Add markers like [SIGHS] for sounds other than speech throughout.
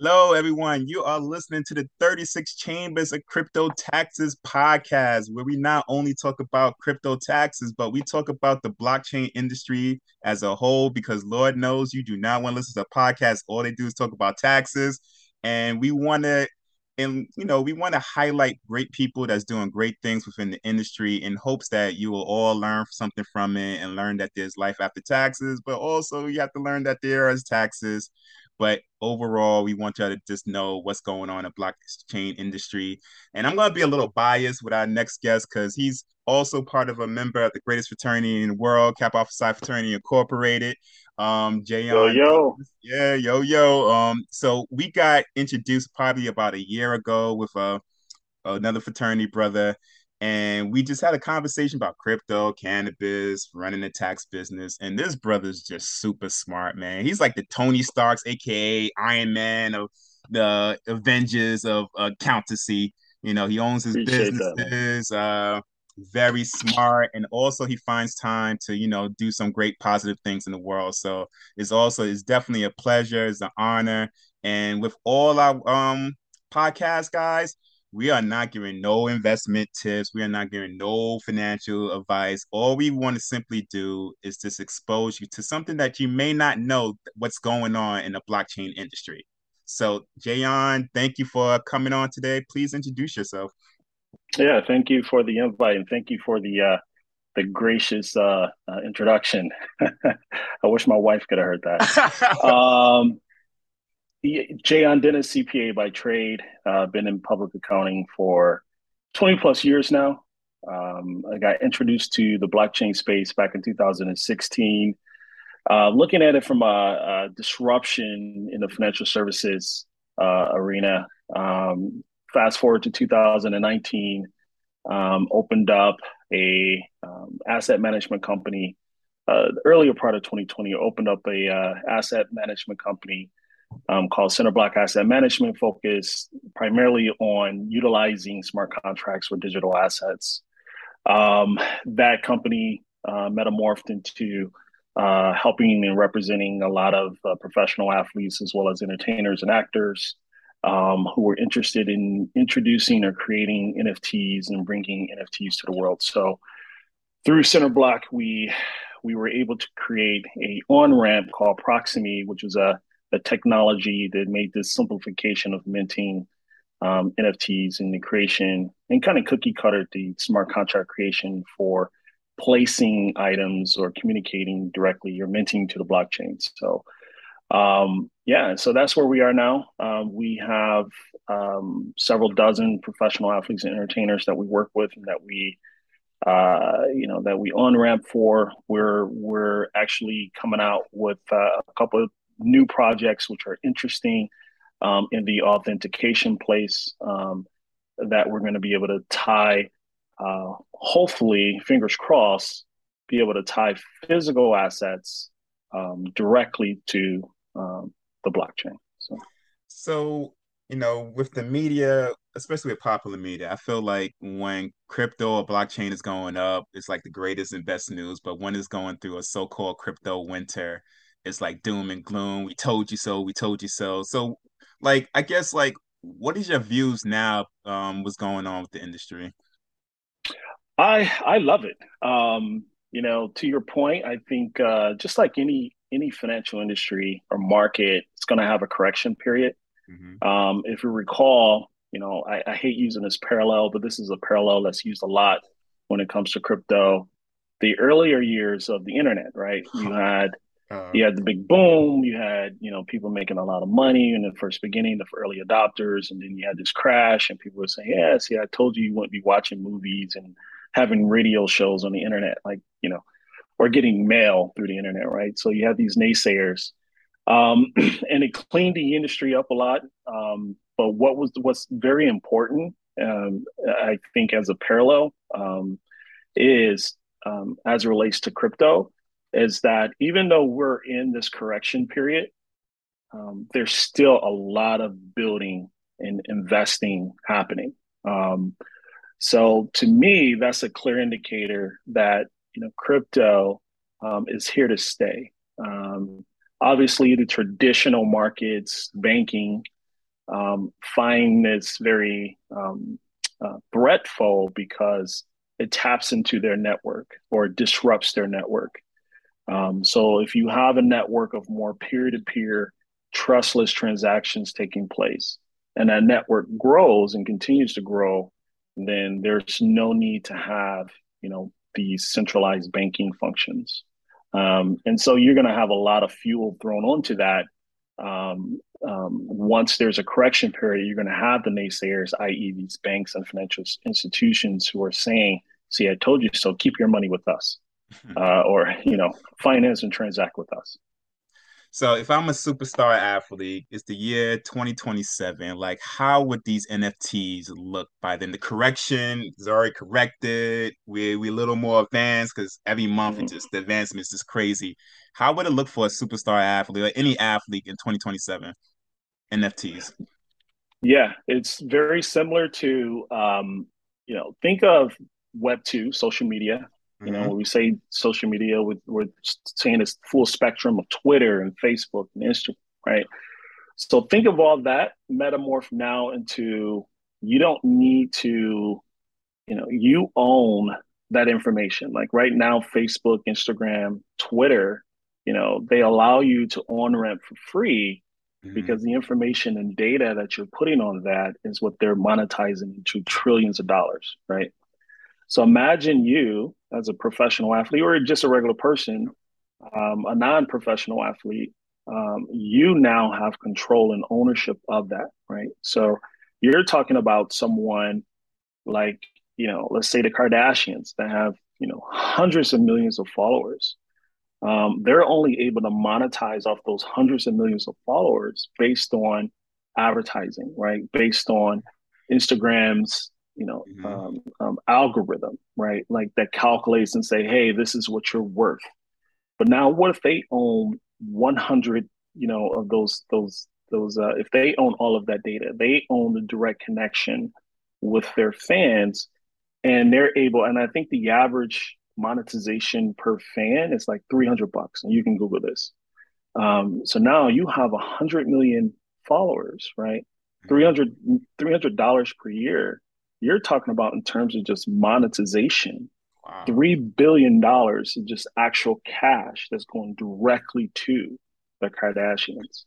Hello, everyone. You are listening to the 36 Chambers of Crypto Taxes podcast, where we not only talk about crypto taxes, but we talk about the blockchain industry as a whole, because Lord knows you do not want to listen to a podcast. All they do is talk about taxes. And we want to, and you know, we want to highlight great people that's doing great things within the industry in hopes that you will all learn something from it and learn that there's life after taxes, but also you have to learn that there is taxes but overall, we want y'all to just know what's going on in blockchain industry. And I'm going to be a little biased with our next guest because he's also part of a member of the greatest fraternity in the world, Kappa Alpha Psi Fraternity Incorporated. Um, Jayon, yo, yo, yeah, yo, yo. Um, so we got introduced probably about a year ago with a uh, another fraternity brother and we just had a conversation about crypto, cannabis, running the tax business. And this brother's just super smart, man. He's like the Tony Starks, aka Iron Man of the Avengers of accountancy. You know, he owns his Appreciate businesses. That, uh, very smart, and also he finds time to you know do some great positive things in the world. So it's also it's definitely a pleasure, it's an honor, and with all our um podcast guys we are not giving no investment tips. We are not giving no financial advice. All we want to simply do is just expose you to something that you may not know what's going on in the blockchain industry. So, Jayon, thank you for coming on today. Please introduce yourself. Yeah, thank you for the invite and thank you for the uh, the gracious uh, uh, introduction. [LAUGHS] I wish my wife could have heard that. [LAUGHS] um, Jayon Dennis, CPA by trade. Uh, been in public accounting for 20 plus years now. Um, I got introduced to the blockchain space back in 2016. Uh, looking at it from a, a, disruption in the financial services uh, arena. Um, fast forward to 2019, um, opened up a um, asset management company. Uh, earlier part of 2020, opened up a uh, asset management company um, called CenterBlock Asset Management, focused primarily on utilizing smart contracts for digital assets. Um, that company uh, metamorphed into uh, helping and representing a lot of uh, professional athletes as well as entertainers and actors um, who were interested in introducing or creating NFTs and bringing NFTs to the world. So through CenterBlock, we we were able to create a on ramp called Proxime, which was a the technology that made this simplification of minting um, NFTs and the creation and kind of cookie cutter the smart contract creation for placing items or communicating directly or minting to the blockchain. So, um, yeah, so that's where we are now. Um, we have um, several dozen professional athletes and entertainers that we work with and that we, uh, you know, that we on ramp for. We're we're actually coming out with uh, a couple of new projects which are interesting um, in the authentication place um, that we're going to be able to tie, uh, hopefully, fingers crossed, be able to tie physical assets um, directly to um, the blockchain. So, so you know, with the media, especially with popular media, I feel like when crypto or blockchain is going up, it's like the greatest and best news. But when it's going through a so-called crypto winter, it's like doom and gloom. We told you so. We told you so. So, like, I guess, like, what is your views now? Um, what's going on with the industry? I I love it. Um, you know, to your point, I think uh, just like any any financial industry or market, it's going to have a correction period. Mm-hmm. Um, if you recall, you know, I, I hate using this parallel, but this is a parallel that's used a lot when it comes to crypto. The earlier years of the internet, right? You had you had the big boom. You had you know people making a lot of money in the first beginning, the early adopters, and then you had this crash, and people were saying, "Yeah, see, I told you you wouldn't be watching movies and having radio shows on the internet, like you know, or getting mail through the internet, right?" So you have these naysayers, um, [CLEARS THROAT] and it cleaned the industry up a lot. Um, but what was what's very important, um, I think, as a parallel, um, is um, as it relates to crypto is that even though we're in this correction period, um, there's still a lot of building and investing happening. Um, so to me, that's a clear indicator that you know crypto um, is here to stay. Um, obviously, the traditional markets, banking, um, find this very um, uh, threatful because it taps into their network or disrupts their network. Um, so if you have a network of more peer-to-peer trustless transactions taking place and that network grows and continues to grow then there's no need to have you know these centralized banking functions. Um, and so you're going to have a lot of fuel thrown onto that. Um, um, once there's a correction period you're going to have the naysayers i.e these banks and financial institutions who are saying see i told you so keep your money with us [LAUGHS] uh, or you know finance and transact with us so if I'm a superstar athlete, it's the year 2027. Like, how would these NFTs look by then? The correction is already corrected. We we a little more advanced because every month it just the advancements is just crazy. How would it look for a superstar athlete or any athlete in 2027? NFTs. Yeah, it's very similar to um, you know, think of Web two, social media, you know, mm-hmm. when we say social media, we're, we're saying it's full spectrum of Twitter and Facebook and Instagram, right? So think of all that metamorph now into you don't need to, you know, you own that information. Like right now, Facebook, Instagram, Twitter, you know, they allow you to on ramp for free mm-hmm. because the information and data that you're putting on that is what they're monetizing into trillions of dollars, right? So imagine you as a professional athlete or just a regular person, um, a non-professional athlete, um, you now have control and ownership of that, right? So you're talking about someone like, you know, let's say the Kardashians that have, you know, hundreds of millions of followers. Um, they're only able to monetize off those hundreds of millions of followers based on advertising, right? Based on Instagram's you know mm-hmm. um, um, algorithm right? Like that calculates and say hey this is what you're worth. But now what if they own 100 you know of those those those uh, if they own all of that data they own the direct connection with their fans and they're able and i think the average monetization per fan is like 300 bucks and you can google this. Um, so now you have 100 million followers right? Mm-hmm. 300 $300 per year you're talking about in terms of just monetization wow. three billion dollars of just actual cash that's going directly to the kardashians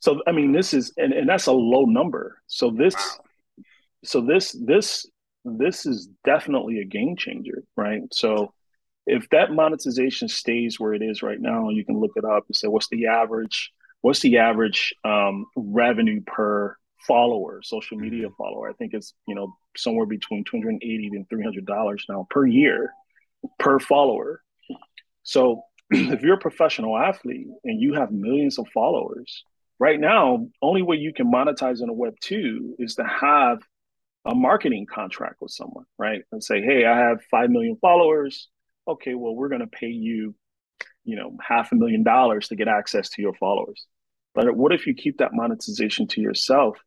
so i mean this is and, and that's a low number so this wow. so this this this is definitely a game changer right so if that monetization stays where it is right now you can look it up and say what's the average what's the average um, revenue per follower, social media mm-hmm. follower. I think it's you know somewhere between two hundred and eighty and three hundred dollars now per year per follower. So [CLEARS THROAT] if you're a professional athlete and you have millions of followers, right now, only way you can monetize in a web two is to have a marketing contract with someone, right? And say, hey, I have five million followers. Okay, well, we're gonna pay you, you know, half a million dollars to get access to your followers. But what if you keep that monetization to yourself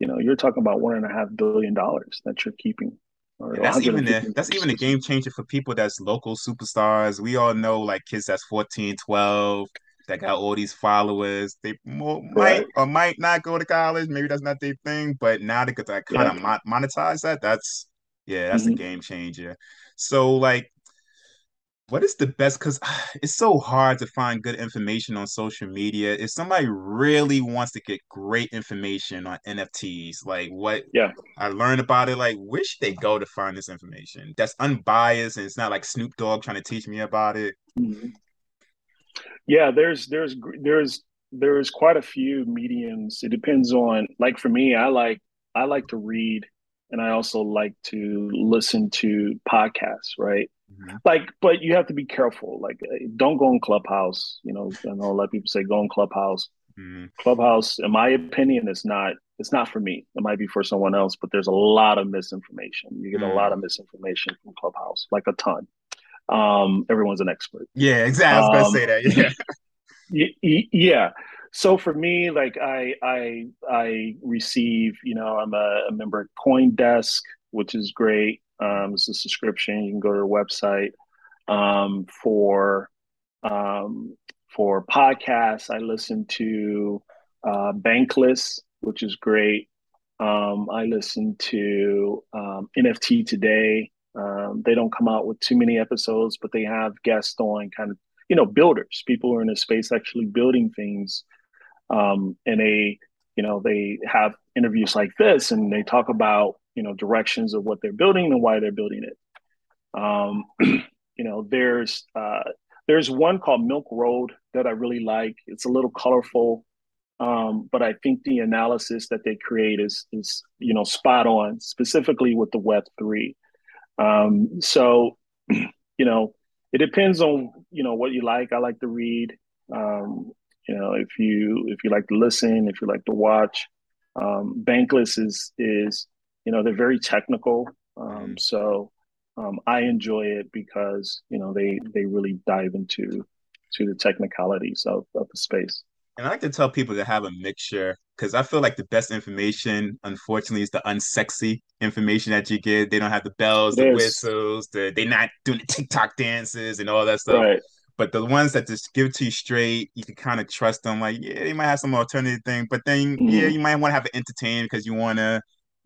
you know, you're talking about one and a half billion dollars that you're keeping. That's even a, that's even a game changer for people that's local superstars. We all know like kids that's 14, 12 that got all these followers. They more, might or might not go to college. Maybe that's not their thing, but now they could like kind of yeah. monetize that. That's yeah, that's mm-hmm. a game changer. So like what is the best because [SIGHS] it's so hard to find good information on social media if somebody really wants to get great information on nfts like what yeah. I learned about it like where should they go to find this information? That's unbiased and it's not like snoop dogg trying to teach me about it. Mm-hmm. yeah there's there's there's there's quite a few mediums. It depends on like for me i like i like to read and i also like to listen to podcasts right Mm-hmm. Like, but you have to be careful. Like, uh, don't go in Clubhouse. You know, I know a lot of people say go in Clubhouse. Mm-hmm. Clubhouse, in my opinion, is not. It's not for me. It might be for someone else, but there's a lot of misinformation. You get mm-hmm. a lot of misinformation from Clubhouse, like a ton. Um, everyone's an expert. Yeah, exactly. I was um, gonna say that. Yeah. [LAUGHS] yeah. So for me, like I I I receive, you know, I'm a, a member at CoinDesk, which is great. Um, it's a subscription. You can go to their website um, for um, for podcasts. I listen to uh, Bankless, which is great. Um, I listen to um, NFT Today. Um, they don't come out with too many episodes, but they have guests on kind of, you know, builders, people who are in the space actually building things. And they, you know, they have interviews like this and they talk about, you know, directions of what they're building and why they're building it. Um, [CLEARS THROAT] you know, there's uh, there's one called Milk Road that I really like. It's a little colorful, um, but I think the analysis that they create is is you know spot on, specifically with the Web three. Um, so, [CLEARS THROAT] you know, it depends on you know what you like. I like to read. Um, you know, if you if you like to listen, if you like to watch, um, Bankless is is you know they're very technical. Um, mm-hmm. so um, I enjoy it because you know they they really dive into to the technicalities of, of the space. And I like to tell people to have a mixture because I feel like the best information, unfortunately, is the unsexy information that you get. They don't have the bells, the whistles, the they're not doing the TikTok dances and all that stuff. Right. But the ones that just give it to you straight, you can kind of trust them. Like, yeah, they might have some alternative thing, but then mm-hmm. yeah, you might want to have it entertained because you want to,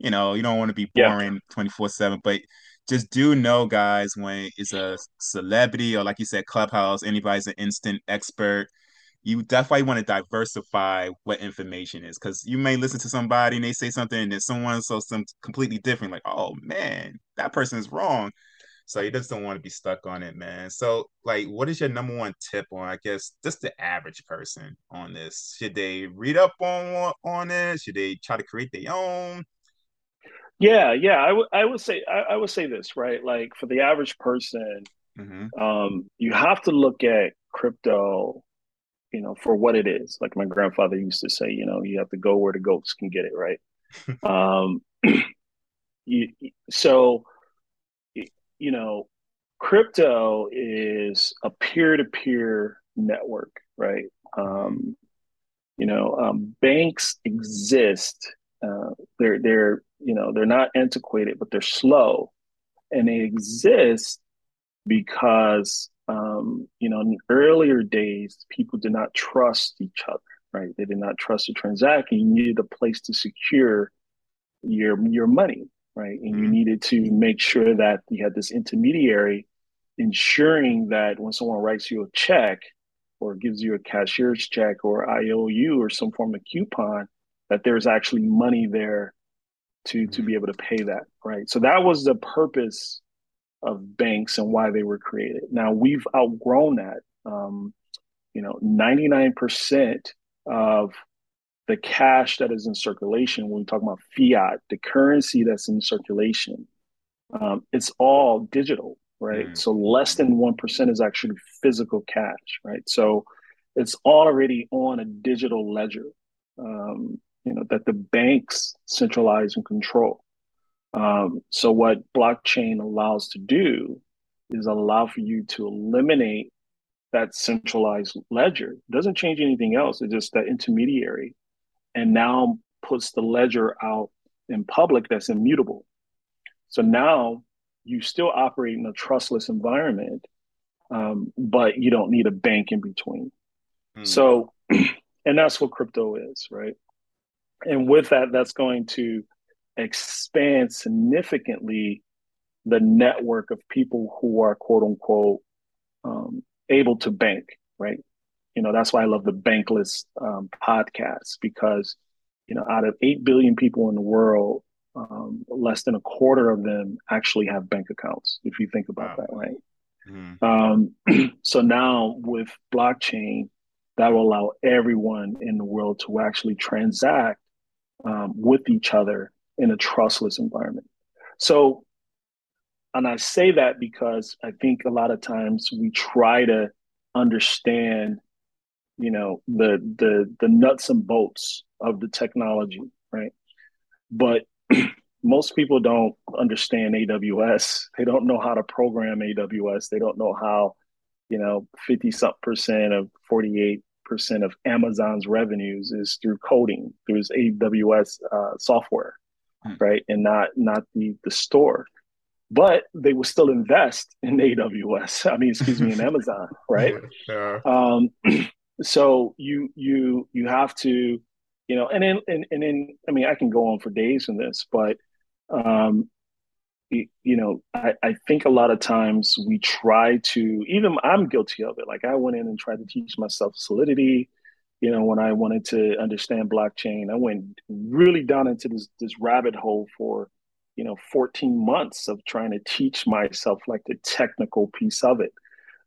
you know, you don't want to be boring twenty four seven. But just do know, guys, when it's a celebrity or like you said, clubhouse, anybody's an instant expert. You definitely want to diversify what information is because you may listen to somebody and they say something and then someone says something completely different, like, oh man, that person is wrong. So you just don't want to be stuck on it, man. So, like, what is your number one tip on, I guess, just the average person on this? Should they read up on on it? Should they try to create their own? Yeah, yeah. I would I would say I, I, would say this right. Like for the average person, mm-hmm. um, you have to look at crypto, you know, for what it is. Like my grandfather used to say, you know, you have to go where the goats can get it, right? [LAUGHS] um, [CLEARS THROAT] you, so, you know, crypto is a peer-to-peer network, right? Um, you know, um, banks exist. Uh, they're they're you know they're not antiquated but they're slow. And they exist because um, you know in earlier days people did not trust each other right? They did not trust the transaction. You needed a place to secure your your money right? And you mm-hmm. needed to make sure that you had this intermediary ensuring that when someone writes you a check or gives you a cashier's check or IOU or some form of coupon that there's actually money there to to be able to pay that right? So that was the purpose of banks and why they were created. Now we've outgrown that um, you know 99% of the cash that is in circulation when we talk about fiat the currency that's in circulation um, it's all digital right? Mm. so less than 1% is actually physical cash right? So it's already on a digital ledger um, you know that the banks centralize and control. Um, so what blockchain allows to do is allow for you to eliminate that centralized ledger. It doesn't change anything else. It's just that intermediary, and now puts the ledger out in public that's immutable. So now you still operate in a trustless environment, um, but you don't need a bank in between. Mm. So, [CLEARS THROAT] and that's what crypto is, right? And with that, that's going to expand significantly the network of people who are quote unquote um, able to bank, right? You know, that's why I love the Bankless um, podcast because, you know, out of 8 billion people in the world, um, less than a quarter of them actually have bank accounts, if you think about wow. that, right? Mm-hmm. Um, [CLEARS THROAT] so now with blockchain, that will allow everyone in the world to actually transact um, with each other in a trustless environment. So, and I say that because I think a lot of times we try to understand, you know, the the the nuts and bolts of the technology, right? But [CLEARS THROAT] most people don't understand AWS. They don't know how to program AWS. They don't know how, you know, 50 something percent of 48 percent of Amazon's revenues is through coding, through its AWS uh, software, hmm. right, and not not the the store. But they will still invest in AWS. I mean, excuse me, in [LAUGHS] Amazon, right? [LAUGHS] Yeah. Um, [CLEARS THROAT] so you you you have to you know, and then and, and then I mean I can go on for days in this, but um, you, know, I, I think a lot of times we try to even I'm guilty of it. Like I went in and tried to teach myself solidity. You know, when I wanted to understand blockchain, I went really down into this this rabbit hole for you know 14 months of trying to teach myself like the technical piece of it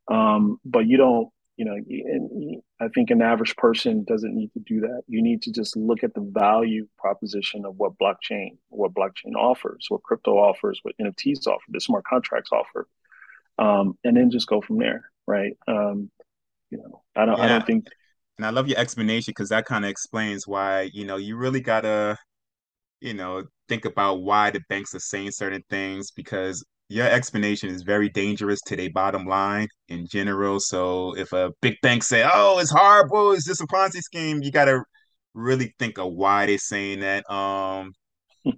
um, but you don't you know and i think an average person doesn't need to do that you need to just look at the value proposition of what blockchain what blockchain offers what crypto offers what nfts offer the smart contracts offer um, and then just go from there right um, you know i don't yeah. i don't think and i love your explanation because that kind of explains why you know you really gotta you know think about why the banks are saying certain things because your explanation is very dangerous to their bottom line in general. So if a big bank say, "Oh, it's horrible, it's just a Ponzi scheme," you got to really think of why they're saying that. Um,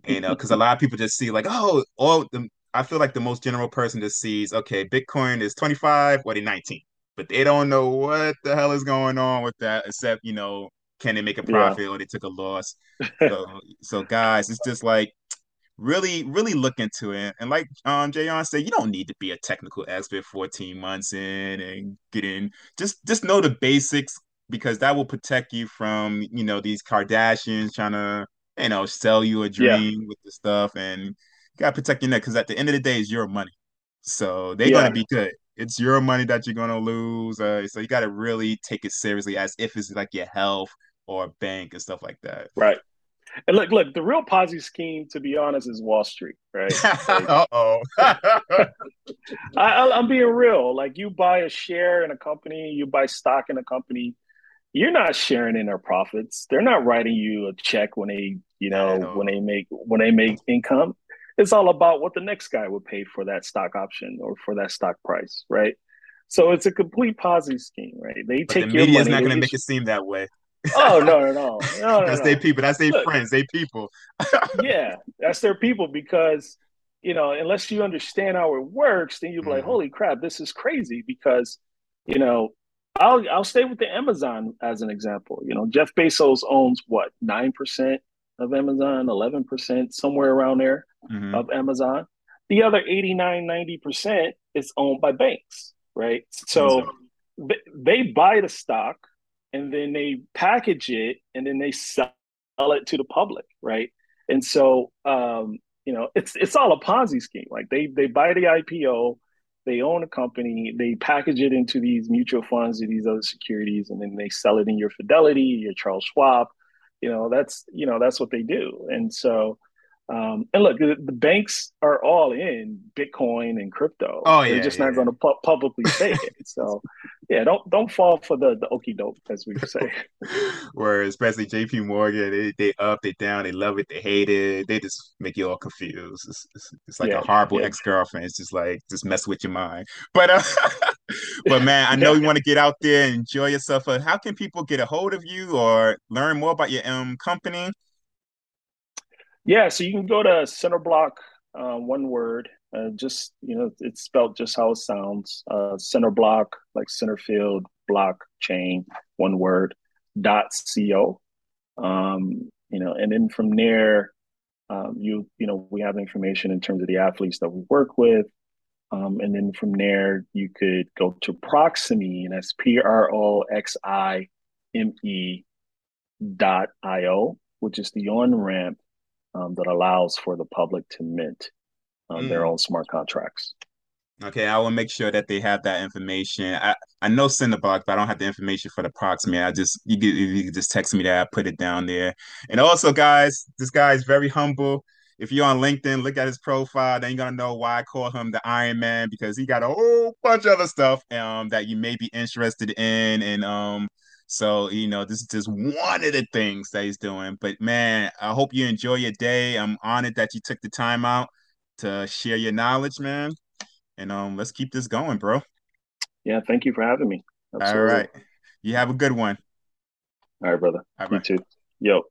you know, because a lot of people just see like, "Oh, all the." I feel like the most general person just sees, okay, Bitcoin is twenty five, what in nineteen, but they don't know what the hell is going on with that, except you know, can they make a profit yeah. or they took a loss. so, so guys, it's just like really, really look into it. And like um Jayon said, you don't need to be a technical expert 14 months in and get in. Just just know the basics because that will protect you from, you know, these Kardashians trying to, you know, sell you a dream yeah. with the stuff and you gotta protect your neck because at the end of the day it's your money. So they're yeah. gonna be good. It's your money that you're gonna lose. Uh, so you gotta really take it seriously as if it's like your health or bank and stuff like that. Right. And look, look, the real Ponzi scheme, to be honest, is Wall Street, right? [LAUGHS] Like, uh oh. [LAUGHS] I'm being real. Like you buy a share in a company, you buy stock in a company, you're not sharing in their profits. They're not writing you a check when they, you know, know, when they make when they make income. It's all about what the next guy would pay for that stock option or for that stock price, right? So it's a complete Ponzi scheme, right? They but take the your money. is not going to make it seem that way. Oh no, no, [LAUGHS] no, no, That's no, their people. That's their friends. They people. [LAUGHS] yeah, that's their people because you know, unless you understand how it works, then you'll be like, mm-hmm. "Holy crap, this is crazy!" Because you know, I'll I'll stay with the Amazon as an example. You know, Jeff Bezos owns what nine percent of Amazon, eleven percent, somewhere around there mm-hmm. of Amazon. The other 89, 90 percent is owned by banks, right? So mm-hmm. they, they buy the stock and then they package it and then they sell it to the public, right? And so, um, you know, it's it's all a Ponzi scheme. Like they they buy the IPO, they own a company, they package it into these mutual funds or these other securities, and then they sell it in your Fidelity, your Charles Schwab. You know, that's you know that's what they do. And so, um, and look, the, the, banks are all in Bitcoin and crypto. Oh yeah, they're just yeah, not yeah. going to pu- publicly say it. [LAUGHS] So yeah, don't don't fall for the the okey doke as we say. [LAUGHS] Where especially J.P. Morgan, they they up, they down, they love it, they hate it. They just make you all confused. It's, it's, it's like yeah, a horrible ex girlfriend. It's just like just mess with your mind. But uh, [LAUGHS] but man, I know you want to get out there and enjoy yourself. Uh, how can people get a hold of you or learn more about your um company? Yeah, so you can go to Centerblock, uh, one word. Uh, just you know, it's spelled just how it sounds. Uh, Centerblock, like center field, blockchain, one word. Dot co. Um, you know, and then from there, um, you you know, we have information in terms of the athletes that we work with. Um, and then from there, you could go to Proxime, and that's P R O X I M E dot I O, which is the on ramp um, that allows for the public to mint uh, mm. their own smart contracts. Okay, I will make sure that they have that information. I, I know Centerblock, but I don't have the information for the Proxime. I just you get you can just text me that I put it down there. And also, guys, this guy is very humble. If you're on LinkedIn, look at his profile, then you're gonna know why I call him the Iron Man because he got a whole bunch of other stuff um that you may be interested in. And um so, you know, this is just one of the things that he's doing. But man, I hope you enjoy your day. I'm honored that you took the time out to share your knowledge, man. And um, let's keep this going, bro. Yeah, thank you for having me. Absolutely. All right. You have a good one. All right, brother. All right. You too. Yo.